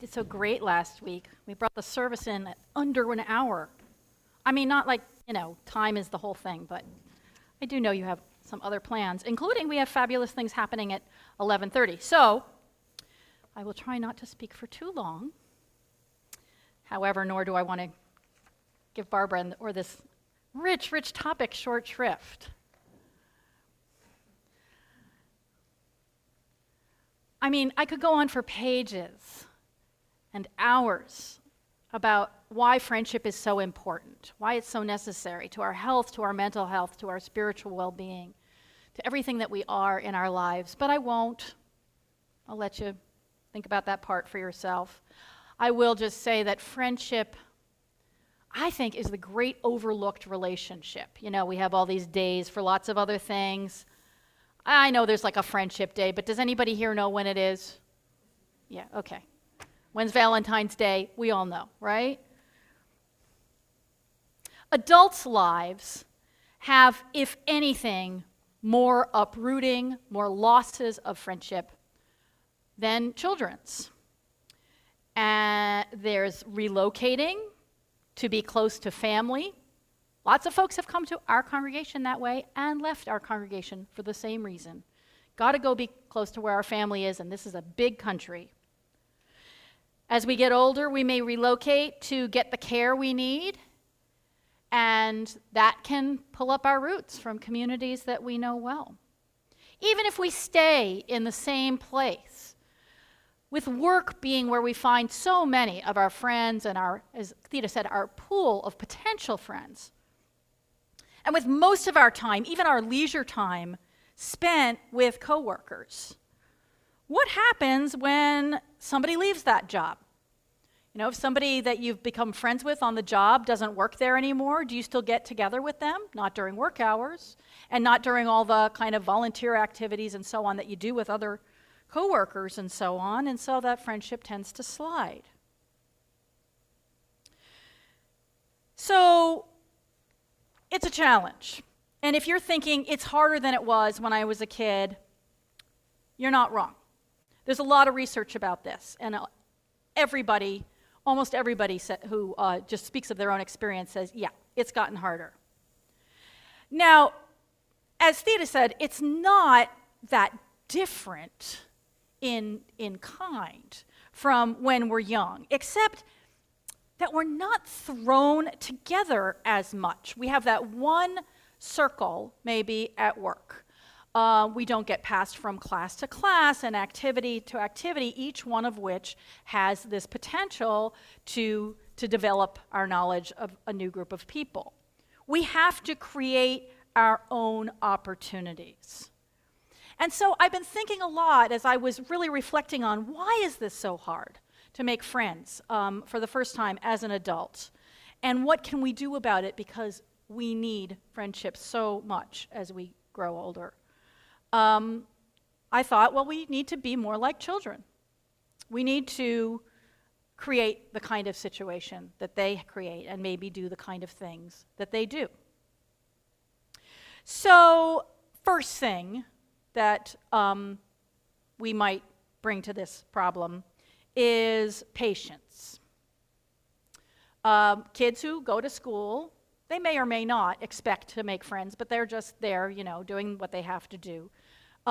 did so great last week. We brought the service in at under an hour. I mean, not like, you know, time is the whole thing, but I do know you have some other plans, including we have fabulous things happening at 11:30. So, I will try not to speak for too long. However, nor do I want to give Barbara and, or this rich, rich topic short shrift. I mean, I could go on for pages and hours about why friendship is so important, why it's so necessary to our health, to our mental health, to our spiritual well being, to everything that we are in our lives. But I won't. I'll let you think about that part for yourself. I will just say that friendship, I think, is the great overlooked relationship. You know, we have all these days for lots of other things. I know there's like a friendship day, but does anybody here know when it is? Yeah, okay. When's Valentine's Day? We all know, right? Adults' lives have, if anything, more uprooting, more losses of friendship than children's. And there's relocating to be close to family. Lots of folks have come to our congregation that way and left our congregation for the same reason. Got to go be close to where our family is, and this is a big country. As we get older, we may relocate to get the care we need, and that can pull up our roots from communities that we know well. Even if we stay in the same place, with work being where we find so many of our friends and our, as Theda said, our pool of potential friends, and with most of our time, even our leisure time, spent with coworkers. What happens when somebody leaves that job? You know, if somebody that you've become friends with on the job doesn't work there anymore, do you still get together with them? Not during work hours, and not during all the kind of volunteer activities and so on that you do with other coworkers and so on, and so that friendship tends to slide. So, it's a challenge. And if you're thinking it's harder than it was when I was a kid, you're not wrong. There's a lot of research about this, and uh, everybody, almost everybody who uh, just speaks of their own experience says, yeah, it's gotten harder. Now, as Theda said, it's not that different in, in kind from when we're young, except that we're not thrown together as much. We have that one circle, maybe, at work. Uh, we don't get passed from class to class and activity to activity, each one of which has this potential to, to develop our knowledge of a new group of people. We have to create our own opportunities. And so I've been thinking a lot as I was really reflecting on why is this so hard? to make friends um, for the first time as an adult. And what can we do about it because we need friendship so much as we grow older? Um, I thought, well, we need to be more like children. We need to create the kind of situation that they create and maybe do the kind of things that they do. So, first thing that um, we might bring to this problem is patience. Um, kids who go to school, they may or may not expect to make friends, but they're just there, you know, doing what they have to do.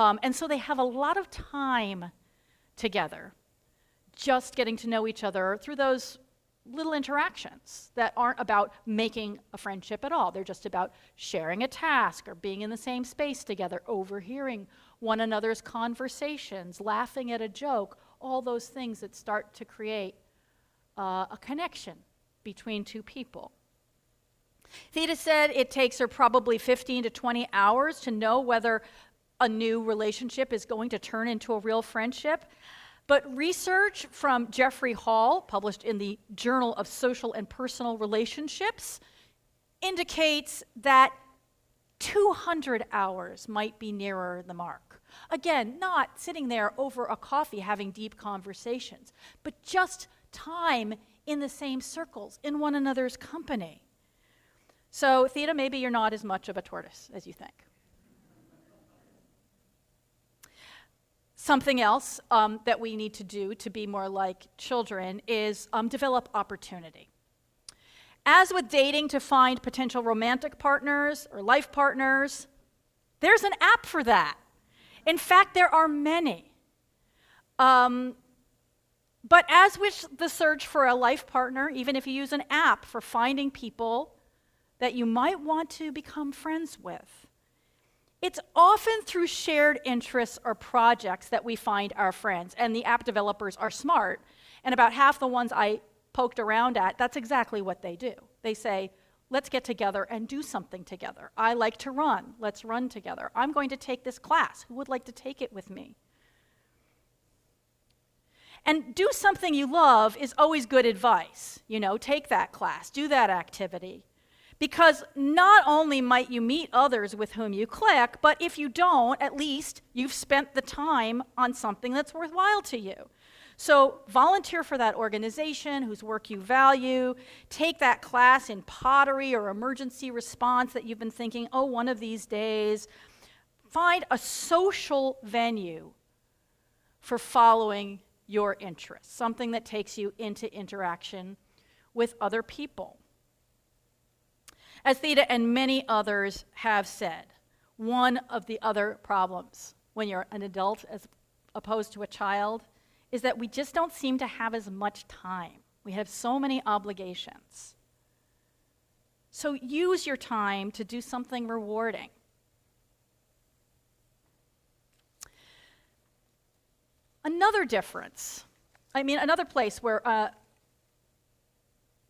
Um, and so they have a lot of time together, just getting to know each other through those little interactions that aren't about making a friendship at all. They're just about sharing a task or being in the same space together, overhearing one another's conversations, laughing at a joke, all those things that start to create uh, a connection between two people. Theda said it takes her probably 15 to 20 hours to know whether a new relationship is going to turn into a real friendship. But research from Jeffrey Hall, published in the Journal of Social and Personal Relationships, indicates that 200 hours might be nearer the mark. Again, not sitting there over a coffee having deep conversations, but just time in the same circles, in one another's company. So, Theda, maybe you're not as much of a tortoise as you think. Something else um, that we need to do to be more like children is um, develop opportunity. As with dating to find potential romantic partners or life partners, there's an app for that. In fact, there are many. Um, but as with the search for a life partner, even if you use an app for finding people that you might want to become friends with, it's often through shared interests or projects that we find our friends. And the app developers are smart. And about half the ones I poked around at, that's exactly what they do. They say, let's get together and do something together. I like to run. Let's run together. I'm going to take this class. Who would like to take it with me? And do something you love is always good advice. You know, take that class, do that activity. Because not only might you meet others with whom you click, but if you don't, at least you've spent the time on something that's worthwhile to you. So volunteer for that organization whose work you value. Take that class in pottery or emergency response that you've been thinking, oh, one of these days. Find a social venue for following your interests, something that takes you into interaction with other people. As Theda and many others have said, one of the other problems when you're an adult as opposed to a child is that we just don't seem to have as much time. We have so many obligations. So use your time to do something rewarding. Another difference, I mean, another place where uh,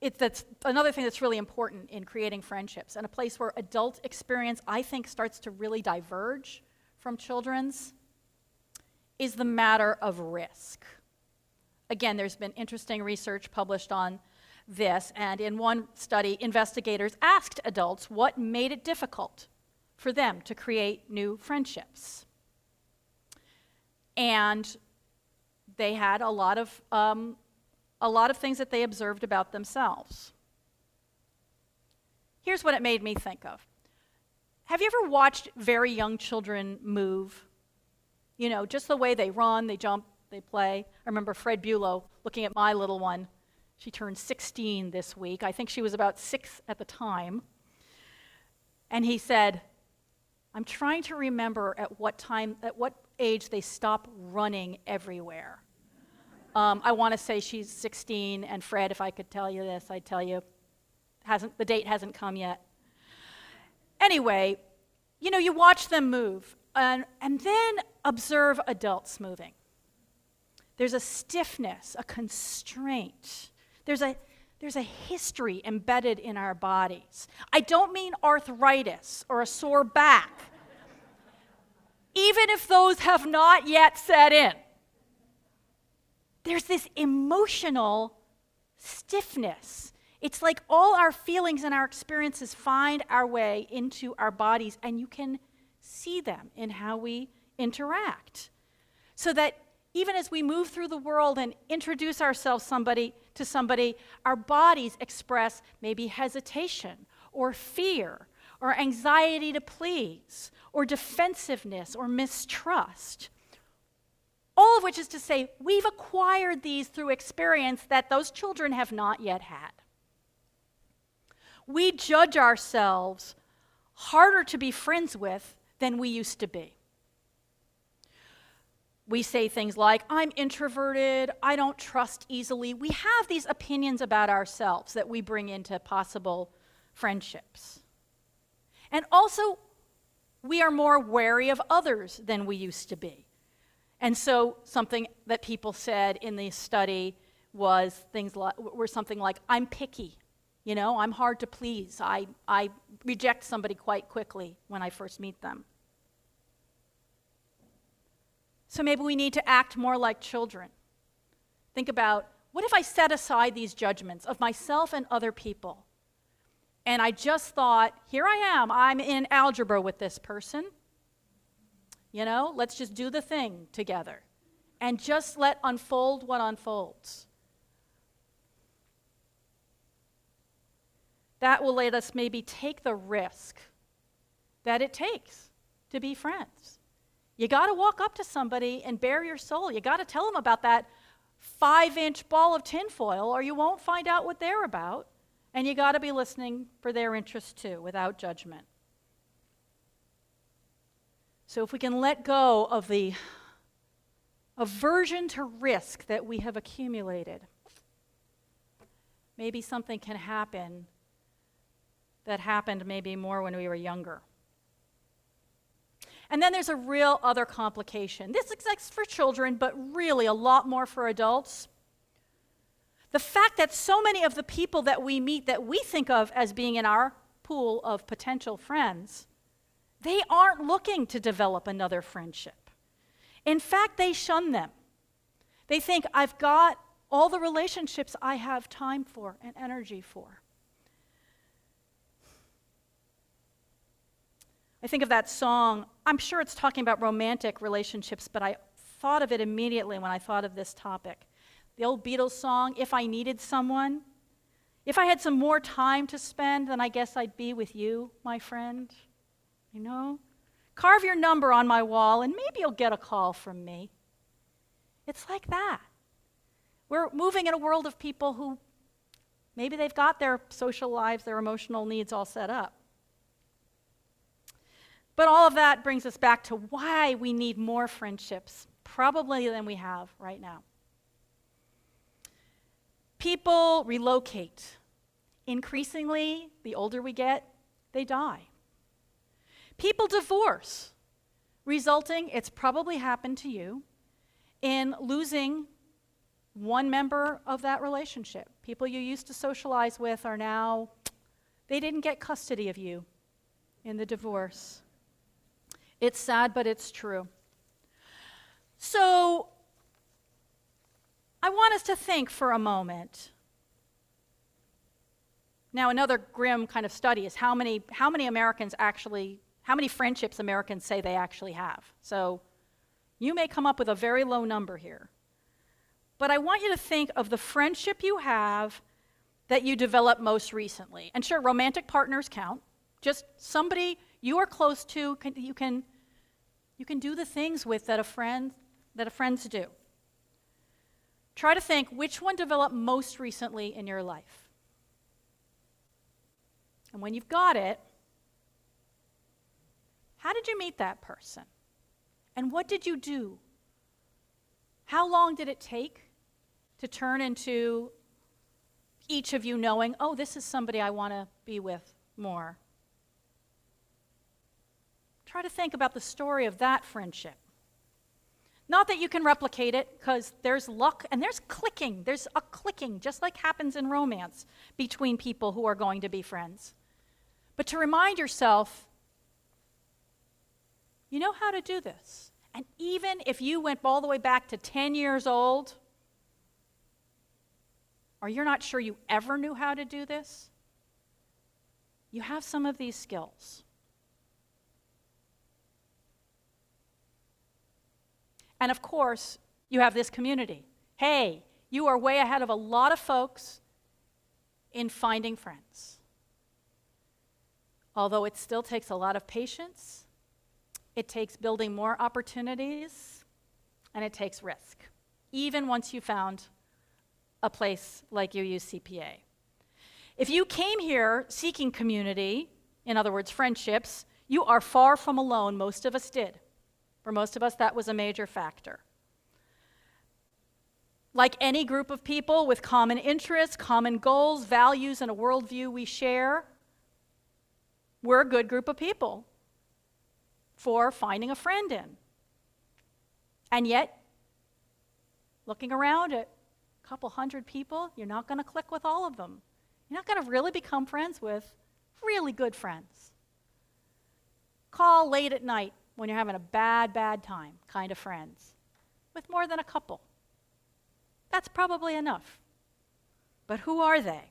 it, that's another thing that's really important in creating friendships, and a place where adult experience, I think, starts to really diverge from children's is the matter of risk. Again, there's been interesting research published on this, and in one study, investigators asked adults what made it difficult for them to create new friendships. And they had a lot of, um, a lot of things that they observed about themselves. Here's what it made me think of. Have you ever watched very young children move? You know, just the way they run, they jump, they play. I remember Fred Bulow looking at my little one. She turned 16 this week. I think she was about six at the time. And he said, I'm trying to remember at what time, at what age they stop running everywhere. Um, I want to say she's 16, and Fred, if I could tell you this, I'd tell you, hasn't, the date hasn't come yet. Anyway, you know, you watch them move, and, and then observe adults moving. There's a stiffness, a constraint. There's a, there's a history embedded in our bodies. I don't mean arthritis or a sore back, even if those have not yet set in. There's this emotional stiffness. It's like all our feelings and our experiences find our way into our bodies, and you can see them in how we interact. So that even as we move through the world and introduce ourselves somebody to somebody, our bodies express maybe hesitation or fear or anxiety to please or defensiveness or mistrust. All of which is to say, we've acquired these through experience that those children have not yet had. We judge ourselves harder to be friends with than we used to be. We say things like, I'm introverted, I don't trust easily. We have these opinions about ourselves that we bring into possible friendships. And also, we are more wary of others than we used to be. And so, something that people said in the study was things like, were something like, I'm picky. You know, I'm hard to please. I, I reject somebody quite quickly when I first meet them. So maybe we need to act more like children. Think about what if I set aside these judgments of myself and other people? And I just thought, here I am, I'm in algebra with this person. You know, let's just do the thing together and just let unfold what unfolds. That will let us maybe take the risk that it takes to be friends. You got to walk up to somebody and bare your soul. You got to tell them about that five inch ball of tinfoil, or you won't find out what they're about. And you got to be listening for their interest too, without judgment. So if we can let go of the aversion to risk that we have accumulated, maybe something can happen that happened maybe more when we were younger. And then there's a real other complication. This exists for children, but really a lot more for adults. The fact that so many of the people that we meet that we think of as being in our pool of potential friends, they aren't looking to develop another friendship. In fact, they shun them. They think, I've got all the relationships I have time for and energy for. I think of that song. I'm sure it's talking about romantic relationships, but I thought of it immediately when I thought of this topic. The old Beatles song, If I Needed Someone. If I had some more time to spend, then I guess I'd be with you, my friend. You know? Carve your number on my wall, and maybe you'll get a call from me. It's like that. We're moving in a world of people who maybe they've got their social lives, their emotional needs all set up. But all of that brings us back to why we need more friendships, probably than we have right now. People relocate. Increasingly, the older we get, they die. People divorce, resulting, it's probably happened to you, in losing one member of that relationship. People you used to socialize with are now, they didn't get custody of you in the divorce. It's sad, but it's true. So, I want us to think for a moment. Now, another grim kind of study is how many, how many Americans actually, how many friendships Americans say they actually have. So, you may come up with a very low number here. But I want you to think of the friendship you have that you developed most recently. And sure, romantic partners count. Just somebody you are close to, can, you can you can do the things with that a friend that a friends do. Try to think which one developed most recently in your life. And when you've got it, how did you meet that person? And what did you do? How long did it take to turn into each of you knowing, oh, this is somebody I want to be with more? Try to think about the story of that friendship. Not that you can replicate it, because there's luck and there's clicking. There's a clicking, just like happens in romance between people who are going to be friends. But to remind yourself, you know how to do this. And even if you went all the way back to 10 years old, or you're not sure you ever knew how to do this, you have some of these skills. And of course, you have this community. Hey, you are way ahead of a lot of folks in finding friends. Although it still takes a lot of patience, it takes building more opportunities, and it takes risk, even once you found a place like UUCPA. If you came here seeking community, in other words, friendships, you are far from alone. Most of us did. For most of us, that was a major factor. Like any group of people with common interests, common goals, values, and a worldview we share, we're a good group of people for finding a friend in. And yet, looking around at a couple hundred people, you're not going to click with all of them. You're not going to really become friends with really good friends. Call late at night when you're having a bad, bad time kind of friends with more than a couple. That's probably enough. But who are they?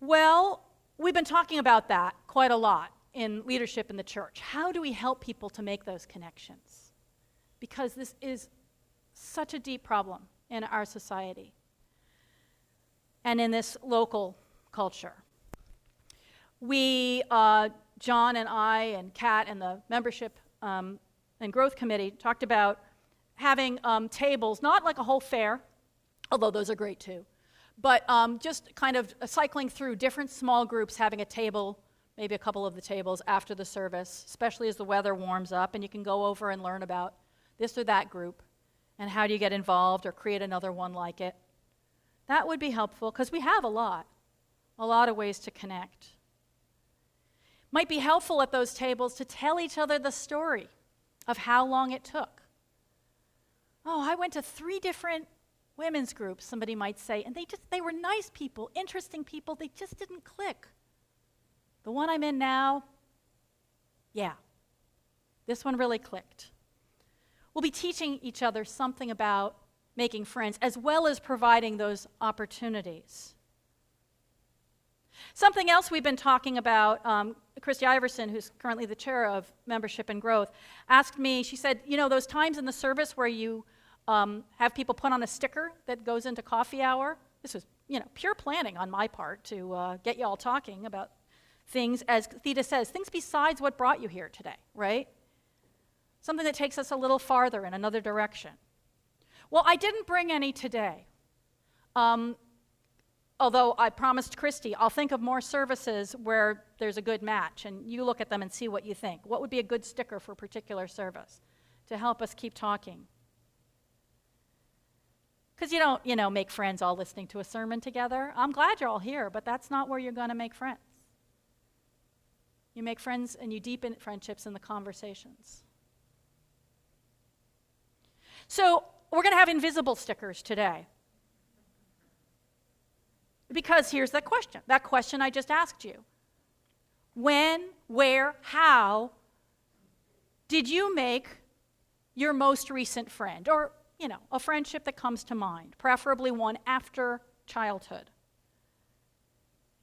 Well, we've been talking about that quite a lot in leadership in the church. How do we help people to make those connections? Because this is such a deep problem in our society and in this local culture. We uh, John and I and Kat and the membership um, and growth committee talked about having um, tables, not like a whole fair, although those are great too, but um, just kind of cycling through different small groups, having a table, maybe a couple of the tables after the service, especially as the weather warms up, and you can go over and learn about this or that group and how do you get involved or create another one like it. That would be helpful because we have a lot, a lot of ways to connect. Might be helpful at those tables to tell each other the story of how long it took. Oh, I went to three different women's groups, somebody might say, and they just they were nice people, interesting people, they just didn't click. The one I'm in now, yeah. This one really clicked. We'll be teaching each other something about making friends, as well as providing those opportunities. Something else we've been talking about, um, Christy Iverson, who's currently the chair of membership and growth, asked me, she said, you know, those times in the service where you um, have people put on a sticker that goes into coffee hour. This was, you know, pure planning on my part to uh, get you all talking about things, as Theda says, things besides what brought you here today, right? Something that takes us a little farther in another direction. Well, I didn't bring any today. Um, although I promised Christy, I'll think of more services where there's a good match, and you look at them and see what you think. What would be a good sticker for a particular service to help us keep talking? Because you don't, you know, make friends all listening to a sermon together. I'm glad you're all here, but that's not where you're going to make friends. You make friends and you deepen friendships in the conversations. So we're going to have invisible stickers today. Because here's that question that question I just asked you. When, where, how did you make your most recent friend? Or, you know, a friendship that comes to mind, preferably one after childhood.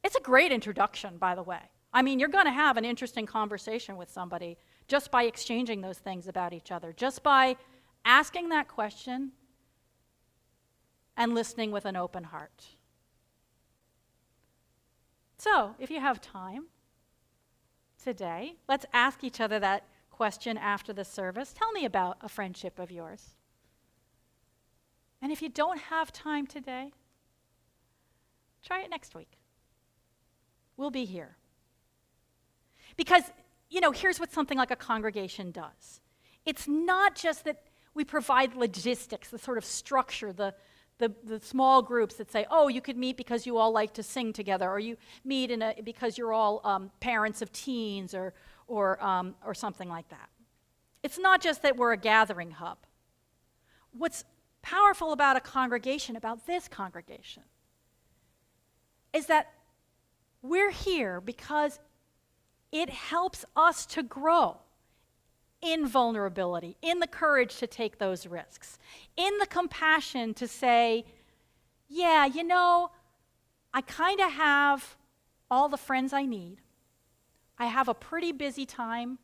It's a great introduction, by the way. I mean, you're going to have an interesting conversation with somebody just by exchanging those things about each other, just by asking that question and listening with an open heart. So, if you have time today, let's ask each other that question after the service. Tell me about a friendship of yours. And if you don't have time today, try it next week. We'll be here. Because, you know, here's what something like a congregation does it's not just that we provide logistics, the sort of structure, the, the, the, small groups that say, oh, you could meet because you all like to sing together, or you meet in a, because you're all um, parents of teens, or, or, um, or something like that. It's not just that we're a gathering hub. What's powerful about a congregation, about this congregation, is that we're here because it helps us to grow in vulnerability, in the courage to take those risks, in the compassion to say, yeah, you know, I kind of have all the friends I need. I have a pretty busy time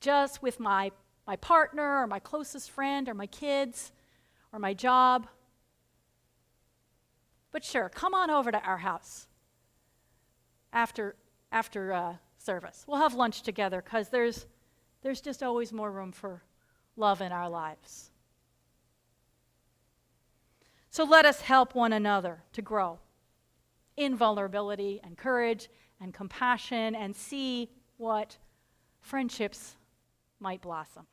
just with my, my partner or my closest friend or my kids or my job. But sure, come on over to our house after, after uh, service. We'll have lunch together because there's there's just always more room for love in our lives. So let us help one another to grow in vulnerability and courage and compassion and see what friendships might blossom.